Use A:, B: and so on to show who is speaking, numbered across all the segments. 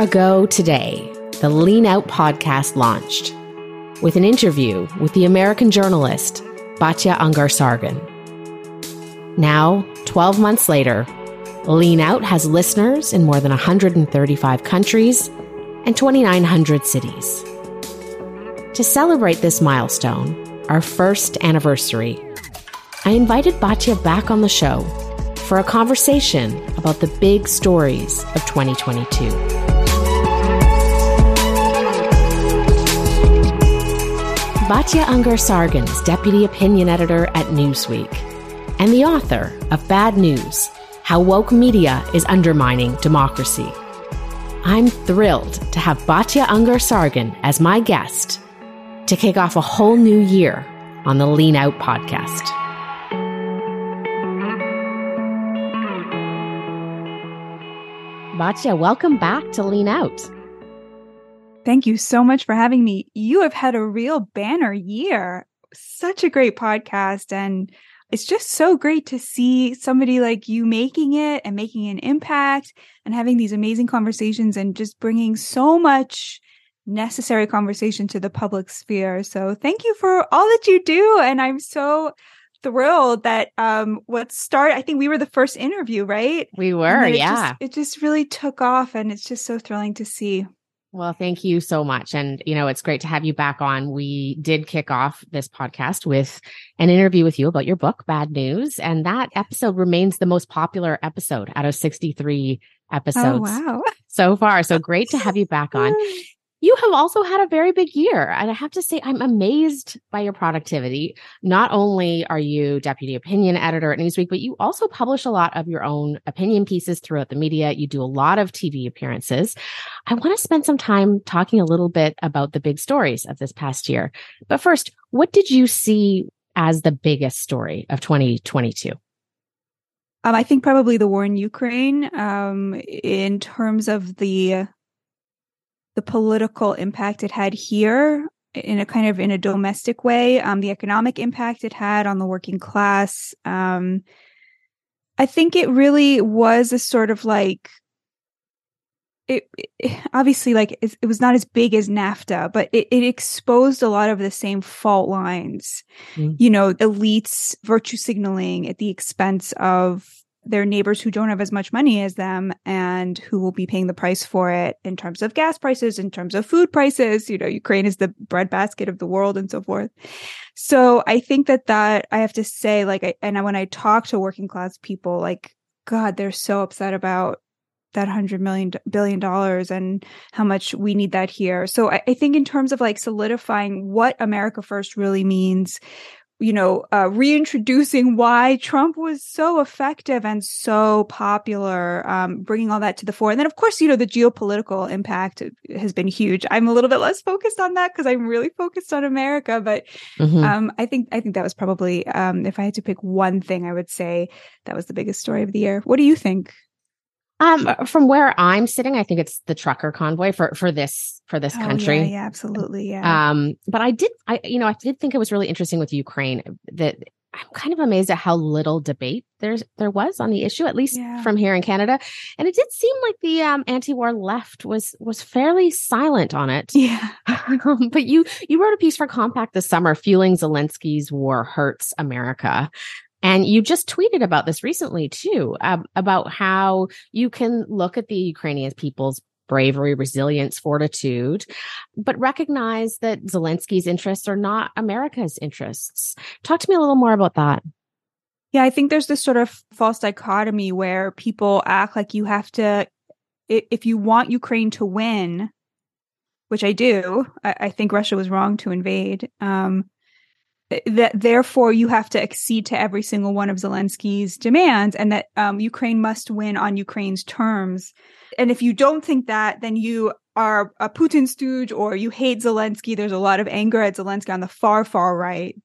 A: ago today, the Lean Out podcast launched with an interview with the American journalist Batya Ungar Sargon. Now, 12 months later, Lean Out has listeners in more than 135 countries and 2,900 cities. To celebrate this milestone, our first anniversary, I invited Batya back on the show for a conversation about the big stories of 2022. Batya Ungar Sargon is deputy opinion editor at Newsweek and the author of Bad News How Woke Media is Undermining Democracy. I'm thrilled to have Batya Ungar Sargon as my guest to kick off a whole new year on the Lean Out podcast. Batya, welcome back to Lean Out.
B: Thank you so much for having me. You have had a real banner year. Such a great podcast. And it's just so great to see somebody like you making it and making an impact and having these amazing conversations and just bringing so much necessary conversation to the public sphere. So thank you for all that you do. And I'm so thrilled that um what started I think we were the first interview, right?
A: We were,
B: it
A: yeah.
B: Just, it just really took off and it's just so thrilling to see.
A: Well, thank you so much. And, you know, it's great to have you back on. We did kick off this podcast with an interview with you about your book, Bad News. And that episode remains the most popular episode out of 63 episodes
B: oh, wow.
A: so far. So great to have you back on. You have also had a very big year. And I have to say, I'm amazed by your productivity. Not only are you deputy opinion editor at Newsweek, but you also publish a lot of your own opinion pieces throughout the media. You do a lot of TV appearances. I want to spend some time talking a little bit about the big stories of this past year. But first, what did you see as the biggest story of 2022?
B: Um, I think probably the war in Ukraine, um, in terms of the the political impact it had here in a kind of in a domestic way, um, the economic impact it had on the working class. Um, I think it really was a sort of like it, it obviously like it, it, was not as big as NAFTA, but it, it exposed a lot of the same fault lines. Mm. You know, elites virtue signaling at the expense of their neighbors who don't have as much money as them and who will be paying the price for it in terms of gas prices, in terms of food prices. You know, Ukraine is the breadbasket of the world and so forth. So I think that that I have to say, like, I, and when I talk to working class people, like, God, they're so upset about that hundred million billion dollars and how much we need that here. So I, I, think in terms of like solidifying what America First really means, you know, uh, reintroducing why Trump was so effective and so popular, um, bringing all that to the fore. And then, of course, you know, the geopolitical impact has been huge. I'm a little bit less focused on that because I'm really focused on America. But mm-hmm. um, I think I think that was probably, um, if I had to pick one thing, I would say that was the biggest story of the year. What do you think?
A: Um, from where I'm sitting, I think it's the trucker convoy for for this for this
B: oh,
A: country.
B: Yeah, yeah, absolutely. Yeah.
A: Um, but I did, I you know, I did think it was really interesting with Ukraine that I'm kind of amazed at how little debate there's there was on the issue, at least yeah. from here in Canada. And it did seem like the um, anti-war left was was fairly silent on it.
B: Yeah.
A: but you you wrote a piece for Compact this summer, "Fueling Zelensky's War Hurts America," And you just tweeted about this recently too, about how you can look at the Ukrainian people's bravery, resilience, fortitude, but recognize that Zelensky's interests are not America's interests. Talk to me a little more about that.
B: Yeah, I think there's this sort of false dichotomy where people act like you have to, if you want Ukraine to win, which I do, I, I think Russia was wrong to invade. Um, that therefore you have to accede to every single one of Zelensky's demands and that um, Ukraine must win on Ukraine's terms. And if you don't think that, then you are a Putin stooge or you hate Zelensky. There's a lot of anger at Zelensky on the far, far right.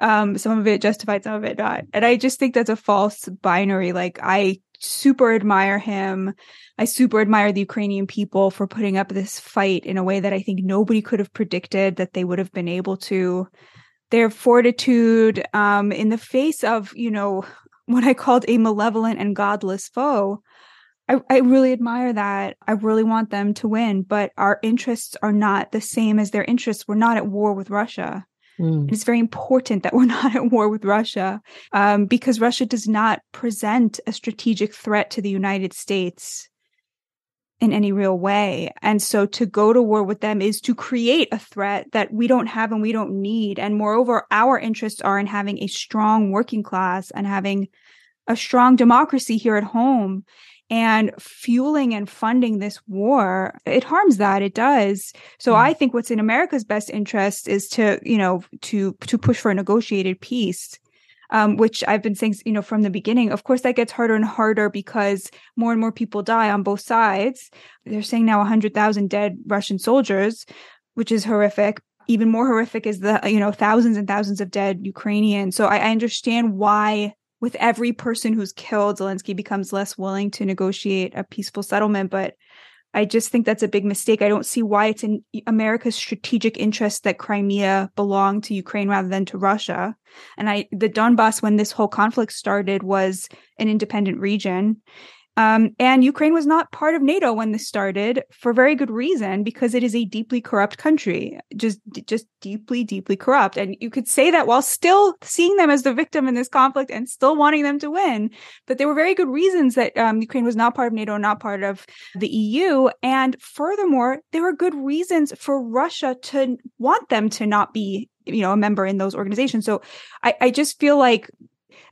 B: Um, some of it justified, some of it not. And I just think that's a false binary. Like I super admire him. I super admire the Ukrainian people for putting up this fight in a way that I think nobody could have predicted that they would have been able to their fortitude um, in the face of, you know, what I called a malevolent and godless foe. I, I really admire that. I really want them to win, but our interests are not the same as their interests. We're not at war with Russia. Mm. It's very important that we're not at war with Russia um, because Russia does not present a strategic threat to the United States in any real way. And so to go to war with them is to create a threat that we don't have and we don't need. And moreover, our interests are in having a strong working class and having a strong democracy here at home and fueling and funding this war it harms that it does so mm. i think what's in america's best interest is to you know to to push for a negotiated peace um, which I've been saying, you know, from the beginning. Of course, that gets harder and harder because more and more people die on both sides. They're saying now 100,000 dead Russian soldiers, which is horrific. Even more horrific is the, you know, thousands and thousands of dead Ukrainians. So I, I understand why with every person who's killed, Zelensky becomes less willing to negotiate a peaceful settlement. But I just think that's a big mistake. I don't see why it's in America's strategic interest that Crimea belong to Ukraine rather than to Russia. And I, the Donbass, when this whole conflict started, was an independent region. Um, and Ukraine was not part of NATO when this started for very good reason, because it is a deeply corrupt country, just just deeply, deeply corrupt. And you could say that while still seeing them as the victim in this conflict and still wanting them to win. But there were very good reasons that um, Ukraine was not part of NATO, not part of the EU. And furthermore, there were good reasons for Russia to want them to not be you know a member in those organizations so I, I just feel like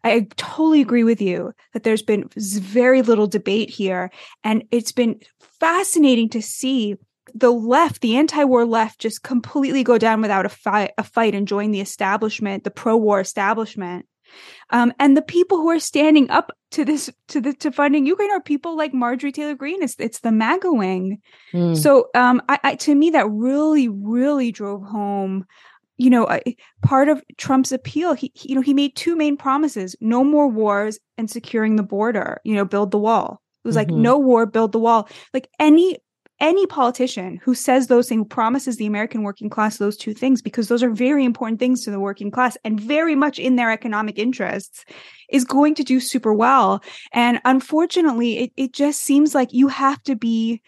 B: I totally agree with you that there's been very little debate here. And it's been fascinating to see the left, the anti-war left, just completely go down without a fight, a fight and join the establishment, the pro-war establishment. Um, and the people who are standing up to this, to the, to funding Ukraine are people like Marjorie Taylor Greene. It's, it's the MAGA wing. Mm. So, um, I, I, to me, that really, really drove home you know, part of Trump's appeal, he, he, you know, he made two main promises: no more wars and securing the border. You know, build the wall. It was mm-hmm. like no war, build the wall. Like any any politician who says those things promises the American working class those two things because those are very important things to the working class and very much in their economic interests is going to do super well. And unfortunately, it, it just seems like you have to be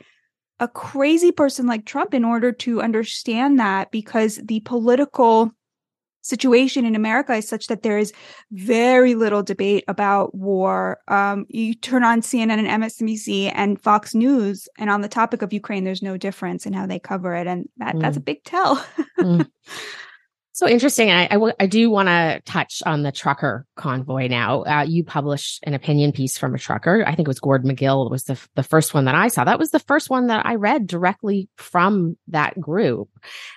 B: a crazy person like Trump in order to understand that because the political situation in America is such that there is very little debate about war. Um, you turn on CNN and MSNBC and Fox News, and on the topic of Ukraine, there's no difference in how they cover it, and that mm. that's a big tell. mm.
A: So interesting. I, do want to touch on the trucker convoy now. Uh, you published an opinion piece from a trucker. I think it was Gord McGill was the, the first one that I saw. That was the first one that I read directly from that group.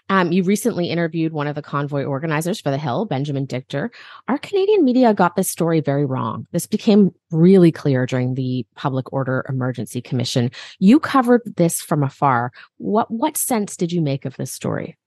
A: Um, you recently interviewed one of the convoy organizers for the Hill, Benjamin Dichter. Our Canadian media got this story very wrong. This became really clear during the Public Order Emergency Commission. You covered this from afar. What what sense did you make of this story?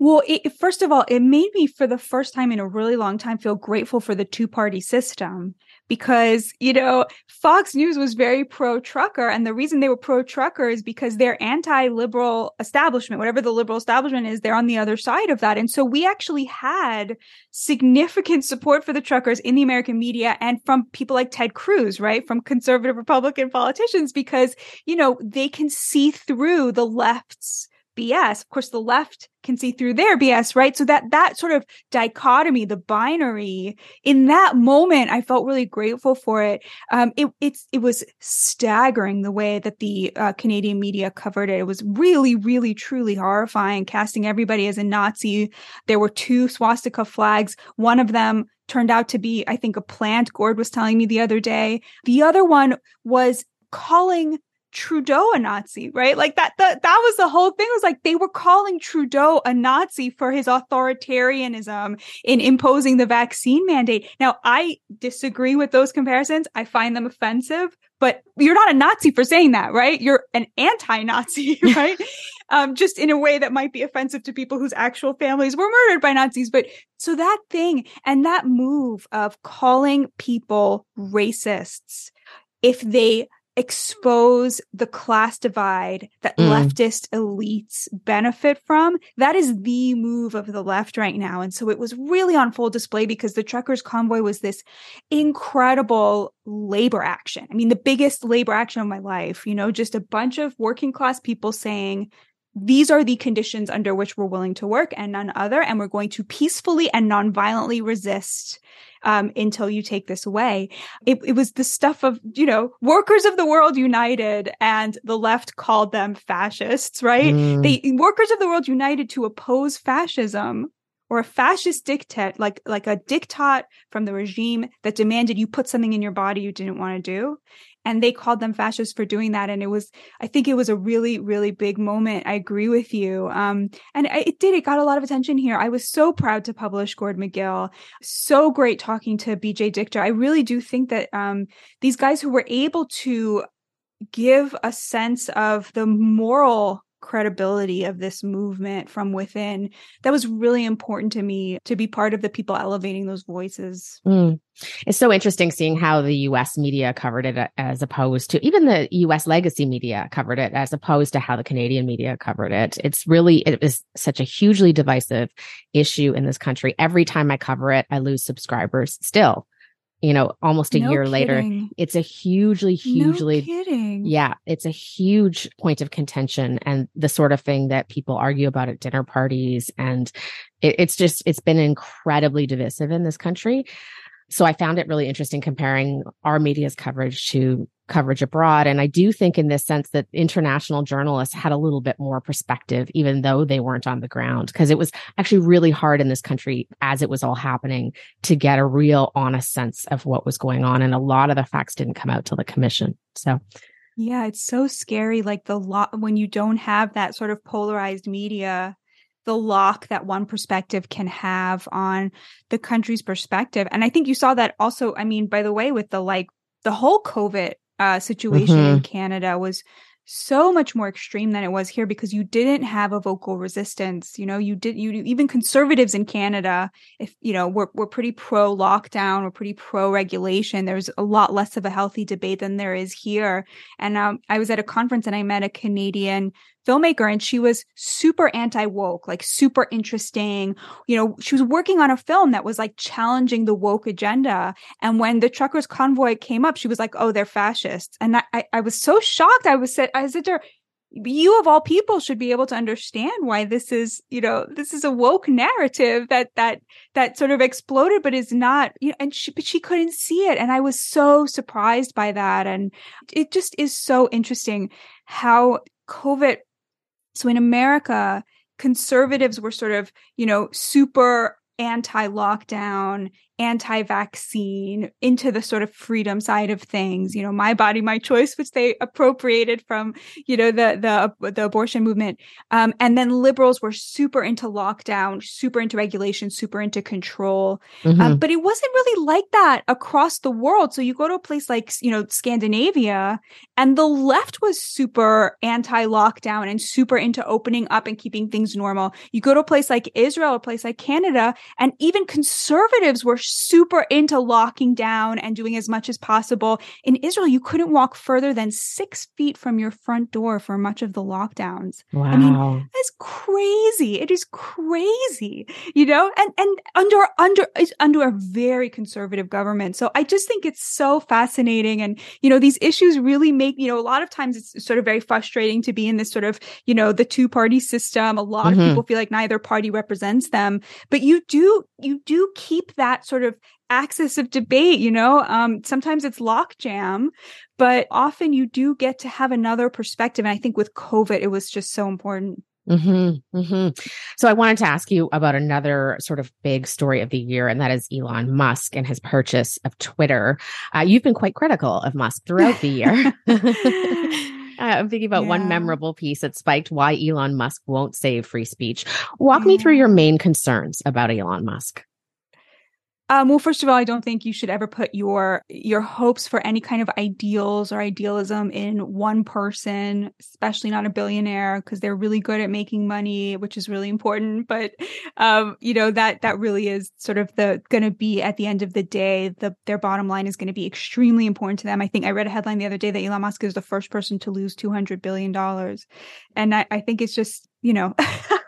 B: Well, it, first of all, it made me for the first time in a really long time feel grateful for the two party system because, you know, Fox News was very pro trucker. And the reason they were pro trucker is because they're anti liberal establishment, whatever the liberal establishment is, they're on the other side of that. And so we actually had significant support for the truckers in the American media and from people like Ted Cruz, right? From conservative Republican politicians, because, you know, they can see through the left's BS. Of course, the left can see through their BS, right? So that that sort of dichotomy, the binary, in that moment, I felt really grateful for it. Um, it it's it was staggering the way that the uh, Canadian media covered it. It was really, really, truly horrifying, casting everybody as a Nazi. There were two swastika flags. One of them turned out to be, I think, a plant. Gord was telling me the other day. The other one was calling Trudeau a Nazi, right? Like that, that, that was the whole thing was like they were calling Trudeau a Nazi for his authoritarianism in imposing the vaccine mandate. Now, I disagree with those comparisons. I find them offensive, but you're not a Nazi for saying that, right? You're an anti-Nazi, right? um, just in a way that might be offensive to people whose actual families were murdered by Nazis. But so that thing and that move of calling people racists if they expose the class divide that mm. leftist elites benefit from. That is the move of the left right now. And so it was really on full display because the truckers convoy was this incredible labor action. I mean, the biggest labor action of my life, you know, just a bunch of working class people saying, these are the conditions under which we're willing to work and none other. And we're going to peacefully and nonviolently resist um, until you take this away. It, it was the stuff of, you know, workers of the world united and the left called them fascists, right? Mm. They workers of the world united to oppose fascism or a fascist diktat, like like a diktat from the regime that demanded you put something in your body you didn't want to do. And they called them fascists for doing that and it was i think it was a really really big moment. I agree with you. Um, and it did it got a lot of attention here. I was so proud to publish gord mcgill. So great talking to bj dichter. I really do think that um, these guys who were able to give a sense of the moral credibility of this movement from within that was really important to me to be part of the people elevating those voices. Mm.
A: it's so interesting seeing how the us media covered it as opposed to even the us legacy media covered it as opposed to how the canadian media covered it. It's really it is such a hugely divisive issue in this country. Every time i cover it i lose subscribers still you know, almost a no year kidding. later. It's a hugely, hugely,
B: no
A: yeah, it's a huge point of contention and the sort of thing that people argue about at dinner parties. And it, it's just, it's been incredibly divisive in this country. So I found it really interesting comparing our media's coverage to coverage abroad. And I do think in this sense that international journalists had a little bit more perspective, even though they weren't on the ground, because it was actually really hard in this country as it was all happening to get a real honest sense of what was going on. And a lot of the facts didn't come out till the commission. So
B: yeah, it's so scary. Like the lot when you don't have that sort of polarized media the lock that one perspective can have on the country's perspective. And I think you saw that also, I mean, by the way, with the like the whole COVID uh, situation mm-hmm. in Canada was so much more extreme than it was here because you didn't have a vocal resistance. You know, you did you even conservatives in Canada, if you know, we're we're pretty pro lockdown, we're pretty pro regulation. There's a lot less of a healthy debate than there is here. And um, I was at a conference and I met a Canadian filmmaker and she was super anti woke, like super interesting. You know, she was working on a film that was like challenging the woke agenda. And when the truckers convoy came up, she was like, oh, they're fascists. And I, I, was so shocked. I was said, I said to her, you of all people should be able to understand why this is you know this is a woke narrative that that that sort of exploded but is not you know and she but she couldn't see it and i was so surprised by that and it just is so interesting how covid so in America, conservatives were sort of, you know, super anti lockdown anti-vaccine into the sort of freedom side of things. You know my body my choice which they appropriated from you know the the the abortion movement. Um, and then liberals were super into lockdown super into regulation super into control. Um, mm-hmm. um, but it wasn't really like that across the world. So you go to a place like you know scandinavia and the left was super anti-lockdown and super into opening up and keeping things normal. You go to a place like israel a place like canada and even conservatives were super into locking down and doing as much as possible. In Israel, you couldn't walk further than six feet from your front door for much of the lockdowns.
A: Wow.
B: I mean, that's crazy. It is crazy, you know, and, and under, under, under a very conservative government. So I just think it's so fascinating. And, you know, these issues really make, you know, a lot of times it's sort of very frustrating to be in this sort of, you know, the two party system. A lot mm-hmm. of people feel like neither party represents them, but you do, you do keep that sort of axis of debate you know um, sometimes it's lockjam but often you do get to have another perspective and i think with covid it was just so important
A: Mm-hmm, mm-hmm. So I wanted to ask you about another sort of big story of the year, and that is Elon Musk and his purchase of Twitter. Uh, you've been quite critical of Musk throughout the year. I'm thinking about yeah. one memorable piece that spiked why Elon Musk won't save free speech. Walk yeah. me through your main concerns about Elon Musk.
B: Um, well, first of all, I don't think you should ever put your your hopes for any kind of ideals or idealism in one person, especially not a billionaire, because they're really good at making money, which is really important. But um, you know that that really is sort of the going to be at the end of the day, the their bottom line is going to be extremely important to them. I think I read a headline the other day that Elon Musk is the first person to lose two hundred billion dollars, and I, I think it's just you know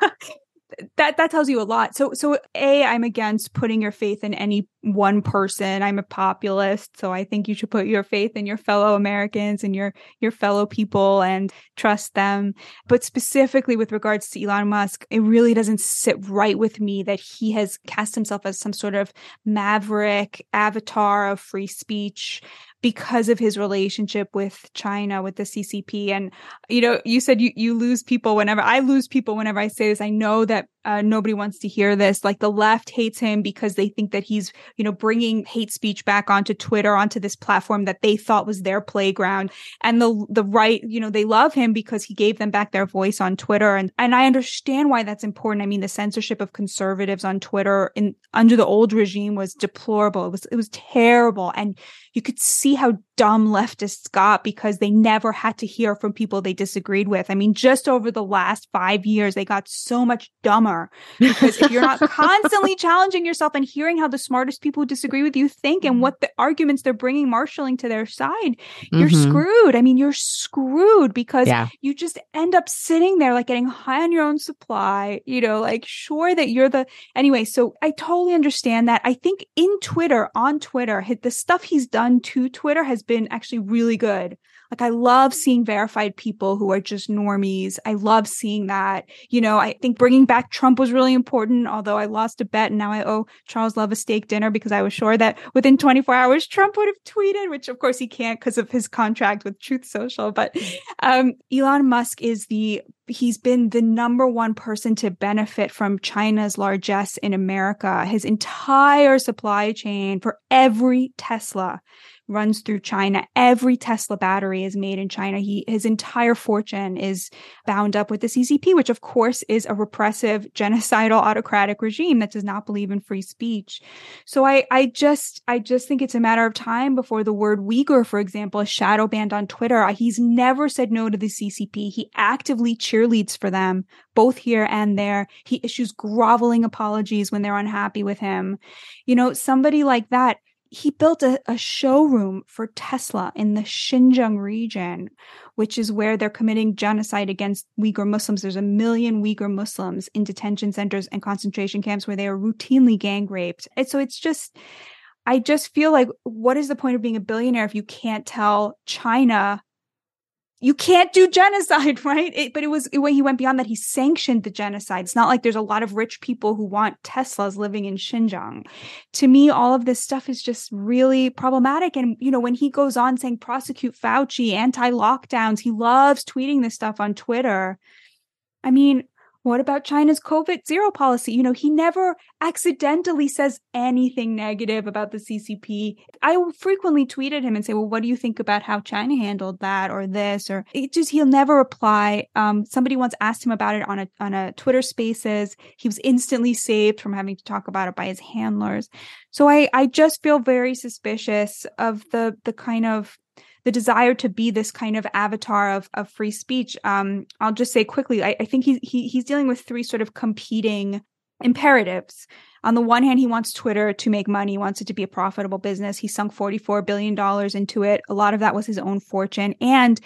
B: that that tells you a lot. So so a I'm against putting your faith in any one person. I'm a populist, so I think you should put your faith in your fellow Americans and your your fellow people and trust them. But specifically with regards to Elon Musk, it really doesn't sit right with me that he has cast himself as some sort of maverick avatar of free speech because of his relationship with China, with the CCP. And, you know, you said you, you lose people whenever I lose people whenever I say this. I know that uh, nobody wants to hear this. Like the left hates him because they think that he's, you know, bringing hate speech back onto Twitter, onto this platform that they thought was their playground. And the, the right, you know, they love him because he gave them back their voice on Twitter. And, and I understand why that's important. I mean, the censorship of conservatives on Twitter in under the old regime was deplorable. It was, it was terrible. And you could see how dumb leftists got because they never had to hear from people they disagreed with. I mean, just over the last five years, they got so much dumber because if you're not constantly challenging yourself and hearing how the smartest people who disagree with you think and what the arguments they're bringing marshaling to their side, you're mm-hmm. screwed. I mean, you're screwed because yeah. you just end up sitting there like getting high on your own supply, you know, like sure that you're the, anyway. So I totally understand that. I think in Twitter, on Twitter, the stuff he's done to Twitter has been actually really good. Like I love seeing verified people who are just normies. I love seeing that. You know, I think bringing back Trump was really important, although I lost a bet and now I owe Charles Love a steak dinner because I was sure that within 24 hours Trump would have tweeted, which of course he can't because of his contract with Truth Social. But um, Elon Musk is the he's been the number one person to benefit from China's largesse in America. His entire supply chain for every Tesla runs through China. Every Tesla battery is made in China. He his entire fortune is bound up with the CCP, which of course is a repressive, genocidal, autocratic regime that does not believe in free speech. So I I just I just think it's a matter of time before the word Uyghur, for example, is shadow banned on Twitter. He's never said no to the CCP. He actively cheerleads for them, both here and there. He issues groveling apologies when they're unhappy with him. You know, somebody like that he built a, a, showroom for Tesla in the Xinjiang region, which is where they're committing genocide against Uyghur Muslims. There's a million Uyghur Muslims in detention centers and concentration camps where they are routinely gang raped. And so it's just, I just feel like, what is the point of being a billionaire if you can't tell China you can't do genocide, right? It, but it was when he went beyond that, he sanctioned the genocide. It's not like there's a lot of rich people who want Teslas living in Xinjiang. To me, all of this stuff is just really problematic. And, you know, when he goes on saying prosecute Fauci, anti lockdowns, he loves tweeting this stuff on Twitter. I mean, what about China's COVID zero policy? You know, he never accidentally says anything negative about the CCP. I frequently tweeted him and say, well, what do you think about how China handled that or this? Or it just, he'll never reply. Um, somebody once asked him about it on a, on a Twitter spaces. He was instantly saved from having to talk about it by his handlers. So I, I just feel very suspicious of the, the kind of the desire to be this kind of avatar of, of free speech. Um, I'll just say quickly, I, I think he, he, he's dealing with three sort of competing imperatives. On the one hand, he wants Twitter to make money, he wants it to be a profitable business. He sunk $44 billion into it. A lot of that was his own fortune. And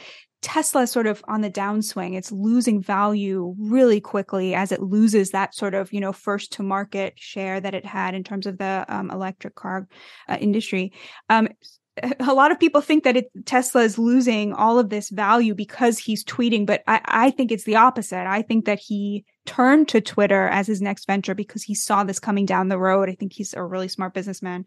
B: Tesla sort of on the downswing. It's losing value really quickly as it loses that sort of, you know, first to market share that it had in terms of the um, electric car uh, industry. Um, a lot of people think that it, Tesla is losing all of this value because he's tweeting, but I, I think it's the opposite. I think that he turned to Twitter as his next venture because he saw this coming down the road. I think he's a really smart businessman.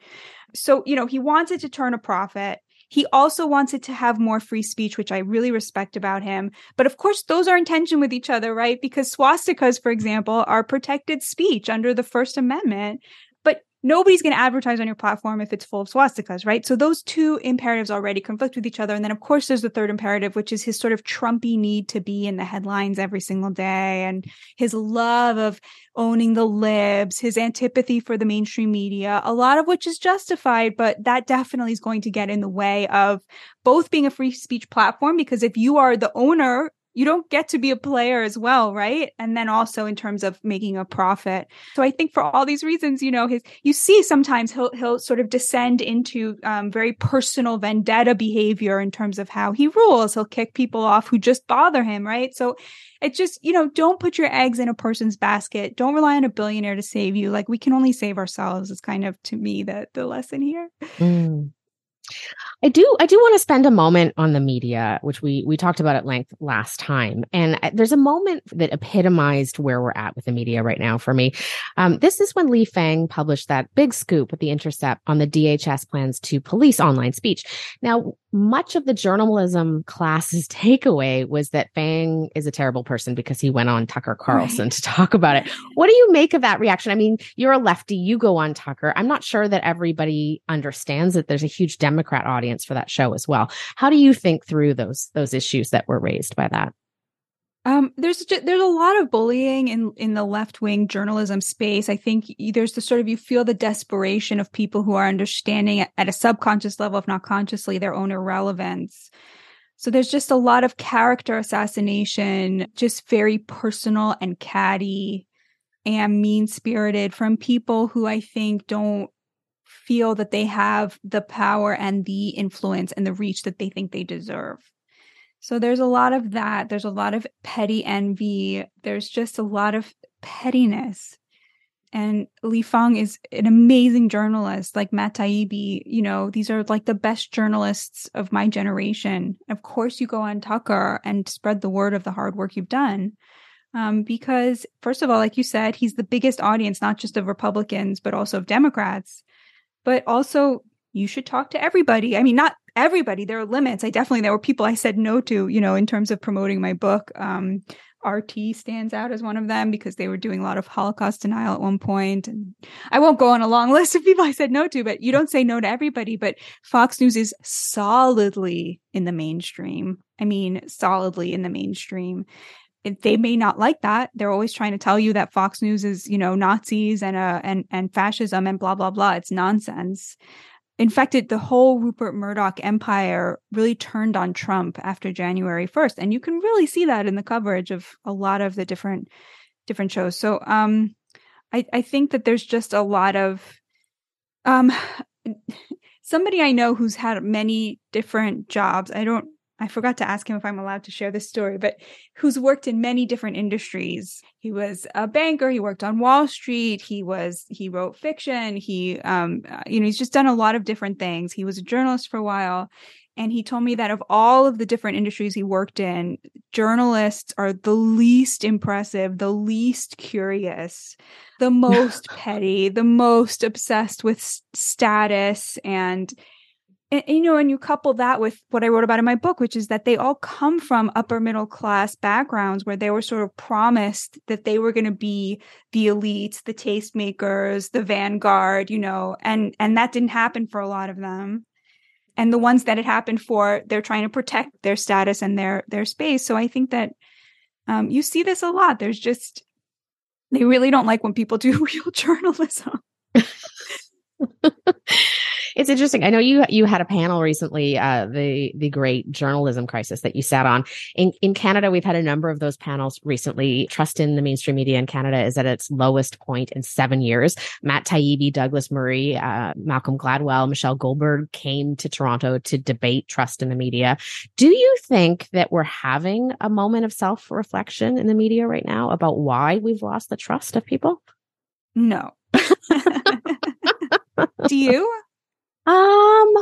B: So, you know, he wanted to turn a profit. He also wanted to have more free speech, which I really respect about him. But of course, those are in tension with each other, right? Because swastikas, for example, are protected speech under the First Amendment. Nobody's going to advertise on your platform if it's full of swastikas, right? So those two imperatives already conflict with each other. And then, of course, there's the third imperative, which is his sort of Trumpy need to be in the headlines every single day and his love of owning the libs, his antipathy for the mainstream media, a lot of which is justified, but that definitely is going to get in the way of both being a free speech platform, because if you are the owner you don't get to be a player as well, right? And then also in terms of making a profit. So I think for all these reasons, you know, his you see sometimes he'll he'll sort of descend into um, very personal vendetta behavior in terms of how he rules. He'll kick people off who just bother him, right? So it just you know don't put your eggs in a person's basket. Don't rely on a billionaire to save you. Like we can only save ourselves. Is kind of to me the the lesson here. Mm.
A: I do I do want to spend a moment on the media, which we we talked about at length last time. And uh, there's a moment that epitomized where we're at with the media right now for me. Um, this is when Lee Fang published that big scoop with the Intercept on the DHS plans to police online speech. Now, much of the journalism class's takeaway was that Fang is a terrible person because he went on Tucker Carlson right. to talk about it. What do you make of that reaction? I mean, you're a lefty, you go on Tucker. I'm not sure that everybody understands that there's a huge Democrat audience for that show as well. How do you think through those those issues that were raised by that?
B: Um, there's there's a lot of bullying in in the left wing journalism space. I think there's the sort of you feel the desperation of people who are understanding at a subconscious level, if not consciously, their own irrelevance. So there's just a lot of character assassination, just very personal and catty and mean spirited from people who I think don't feel that they have the power and the influence and the reach that they think they deserve. So there's a lot of that. There's a lot of petty envy. There's just a lot of pettiness. And Lee Fang is an amazing journalist, like Matt Taibbi. You know, these are like the best journalists of my generation. Of course, you go on Tucker and spread the word of the hard work you've done. Um, because, first of all, like you said, he's the biggest audience, not just of Republicans, but also of Democrats. But also, you should talk to everybody. I mean, not everybody. There are limits. I definitely there were people I said no to, you know, in terms of promoting my book. Um, RT stands out as one of them because they were doing a lot of Holocaust denial at one point. And I won't go on a long list of people I said no to, but you don't say no to everybody. But Fox News is solidly in the mainstream. I mean, solidly in the mainstream. They may not like that. They're always trying to tell you that Fox News is, you know, Nazis and uh and and fascism and blah blah blah. It's nonsense in fact, it, the whole Rupert Murdoch empire really turned on Trump after January 1st. And you can really see that in the coverage of a lot of the different different shows. So um I, I think that there's just a lot of um somebody I know who's had many different jobs. I don't I forgot to ask him if I'm allowed to share this story, but who's worked in many different industries. He was a banker. He worked on Wall Street. He was, he wrote fiction. He, um, uh, you know, he's just done a lot of different things. He was a journalist for a while. And he told me that of all of the different industries he worked in, journalists are the least impressive, the least curious, the most petty, the most obsessed with status and and, you know, and you couple that with what I wrote about in my book, which is that they all come from upper middle class backgrounds where they were sort of promised that they were going to be the elites, the tastemakers, the vanguard, you know, and and that didn't happen for a lot of them. And the ones that it happened for, they're trying to protect their status and their their space. So I think that um, you see this a lot. There's just they really don't like when people do real journalism.
A: it's interesting. I know you you had a panel recently, uh, the the great journalism crisis that you sat on. In in Canada, we've had a number of those panels recently. Trust in the mainstream media in Canada is at its lowest point in seven years. Matt Taibbi, Douglas Murray, uh, Malcolm Gladwell, Michelle Goldberg came to Toronto to debate trust in the media. Do you think that we're having a moment of self reflection in the media right now about why we've lost the trust of people?
B: No. Do you?
A: Um,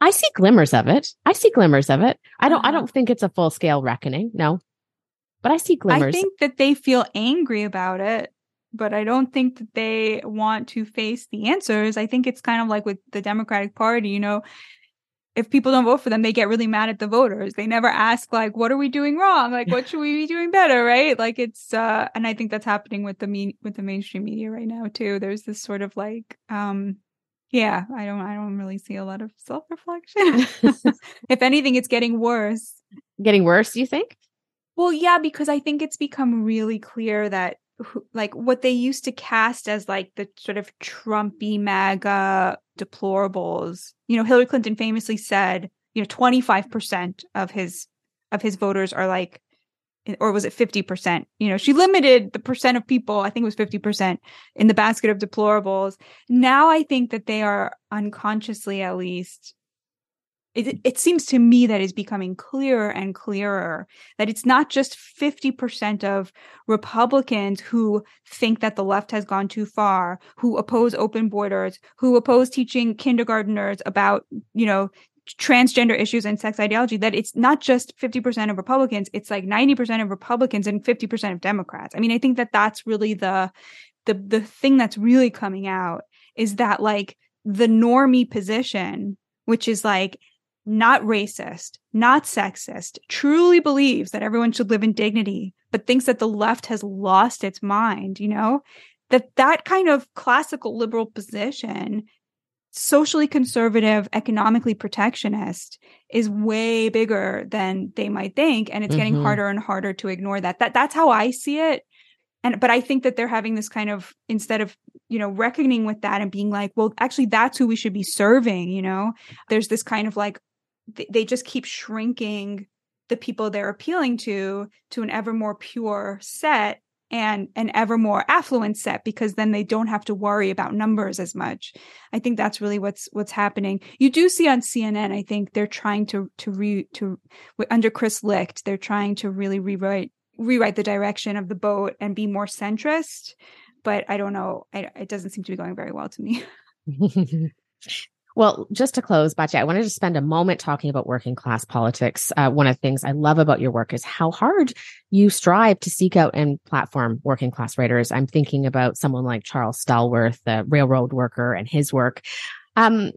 A: I see glimmers of it. I see glimmers of it. I don't. I don't think it's a full scale reckoning. No, but I see glimmers.
B: I think that they feel angry about it, but I don't think that they want to face the answers. I think it's kind of like with the Democratic Party. You know, if people don't vote for them, they get really mad at the voters. They never ask like, what are we doing wrong? Like, what should we be doing better? Right. Like it's, uh, and I think that's happening with the mean with the mainstream media right now too. There's this sort of like, um, yeah, I don't, I don't really see a lot of self reflection. if anything, it's getting worse.
A: Getting worse, do you think?
B: Well, yeah, because I think it's become really clear that like what they used to cast as like the sort of Trumpy MAGA deplorables. You know, Hillary Clinton famously said, you know, 25% of his of his voters are like or was it 50%? You know, she limited the percent of people, I think it was 50% in the basket of deplorables. Now I think that they are unconsciously at least it, it seems to me that is becoming clearer and clearer that it's not just 50% of Republicans who think that the left has gone too far, who oppose open borders, who oppose teaching kindergarteners about, you know, transgender issues and sex ideology, that it's not just 50% of Republicans, it's like 90% of Republicans and 50% of Democrats. I mean, I think that that's really the, the, the thing that's really coming out is that like the normie position, which is like, not racist, not sexist, truly believes that everyone should live in dignity, but thinks that the left has lost its mind, you know, that that kind of classical liberal position, socially conservative, economically protectionist, is way bigger than they might think. And it's mm-hmm. getting harder and harder to ignore that. That that's how I see it. And but I think that they're having this kind of instead of you know reckoning with that and being like, well, actually that's who we should be serving. You know, there's this kind of like they just keep shrinking the people they're appealing to to an ever more pure set and an ever more affluent set because then they don't have to worry about numbers as much. I think that's really what's what's happening. You do see on CNN, I think they're trying to to re to under Chris Licht, they're trying to really rewrite rewrite the direction of the boat and be more centrist. But I don't know. I, it doesn't seem to be going very well to me.
A: Well, just to close, Batya, I wanted to spend a moment talking about working class politics. Uh, one of the things I love about your work is how hard you strive to seek out and platform working class writers. I'm thinking about someone like Charles Stallworth, the railroad worker, and his work. Um,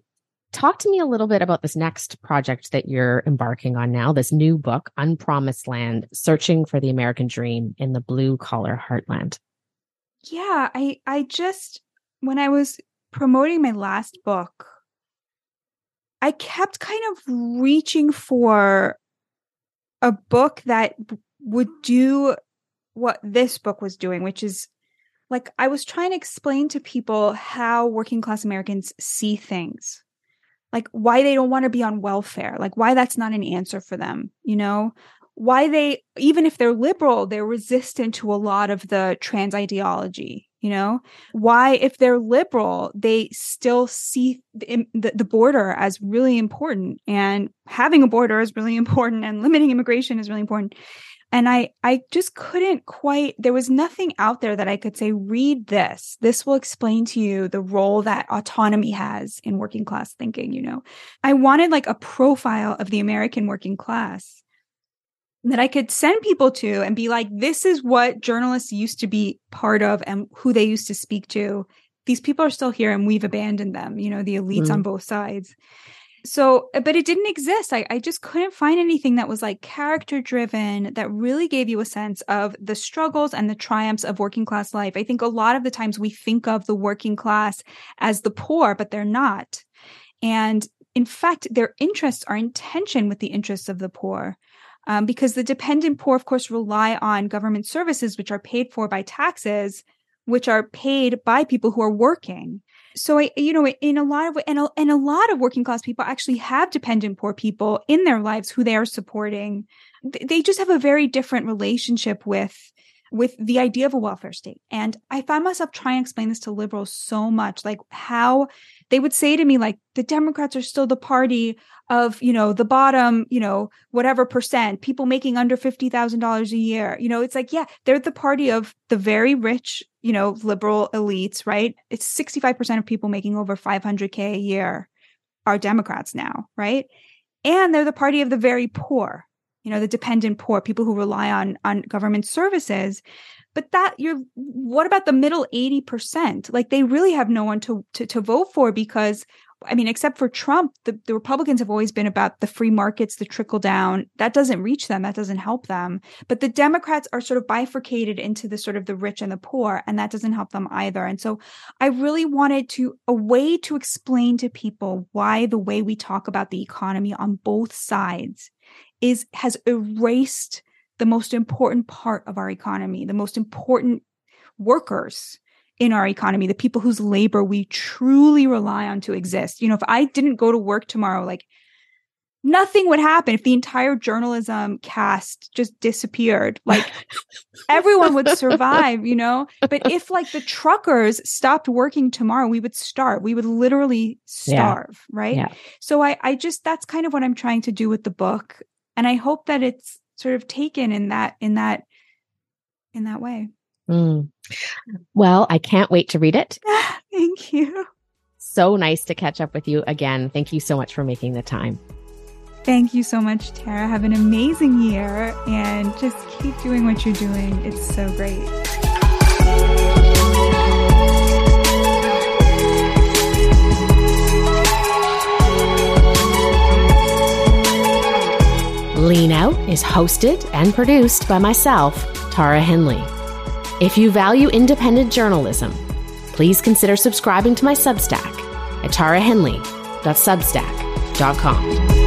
A: talk to me a little bit about this next project that you're embarking on now, this new book, Unpromised Land Searching for the American Dream in the Blue Collar Heartland.
B: Yeah, I I just when I was promoting my last book, I kept kind of reaching for a book that would do what this book was doing, which is like I was trying to explain to people how working class Americans see things. Like why they don't want to be on welfare, like why that's not an answer for them, you know? Why they even if they're liberal, they're resistant to a lot of the trans ideology, you know? Why if they're liberal they still see the, the, border as really important and having a border is really important and limiting immigration is really important. And i i just couldn't quite there was nothing out there that i could say read this. This will explain to you the role that autonomy has in working class thinking you know? I wanted like a profile of the american working class that I could send people to and be like, this is what journalists used to be part of and who they used to speak to. These people are still here and we've abandoned them, you know, the elites mm. on both sides. So, but it didn't exist. I, I just couldn't find anything that was like character driven that really gave you a sense of the struggles and the triumphs of working class life. I think a lot of the times we think of the working class as the poor, but they're not. And in fact, their interests are in tension with the interests of the poor um, because the dependent poor, of course, rely on government services, which are paid for by taxes, which are paid by people who are working. So, I, you know, in a lot of and a, and a lot of working class people actually have dependent poor people in their lives who they are supporting. They just have a very different relationship with with the idea of a welfare state. And I find myself trying to explain this to liberals so much, like how they would say to me, like, the Democrats are still the party of, you know, the bottom, you know, whatever percent, people making under $50,000 a year. You know, it's like, yeah, they're the party of the very rich, you know, liberal elites, right? It's 65% of people making over 500K a year are Democrats now, right? And they're the party of the very poor, you know the dependent poor people who rely on on government services but that you're what about the middle 80% like they really have no one to to, to vote for because I mean, except for Trump, the, the Republicans have always been about the free markets, the trickle down. That doesn't reach them. That doesn't help them. But the Democrats are sort of bifurcated into the sort of the rich and the poor, and that doesn't help them either. And so I really wanted to, a way to explain to people why the way we talk about the economy on both sides is, has erased the most important part of our economy, the most important workers in our economy, the people whose labor we truly rely on to exist. You know, if I didn't go to work tomorrow, like nothing would happen if the entire journalism caste just disappeared. Like everyone would survive, you know? But if like the truckers stopped working tomorrow, we would starve. We would literally starve, yeah. right? Yeah. So I I just that's kind of what I'm trying to do with the book. And I hope that it's sort of taken in that in that in that way.
A: Mm. Well, I can't wait to read it.
B: Thank you.
A: So nice to catch up with you again. Thank you so much for making the time.
B: Thank you so much, Tara. Have an amazing year and just keep doing what you're doing. It's so great.
A: Lean Out is hosted and produced by myself, Tara Henley. If you value independent journalism, please consider subscribing to my Substack at tarahenley.substack.com.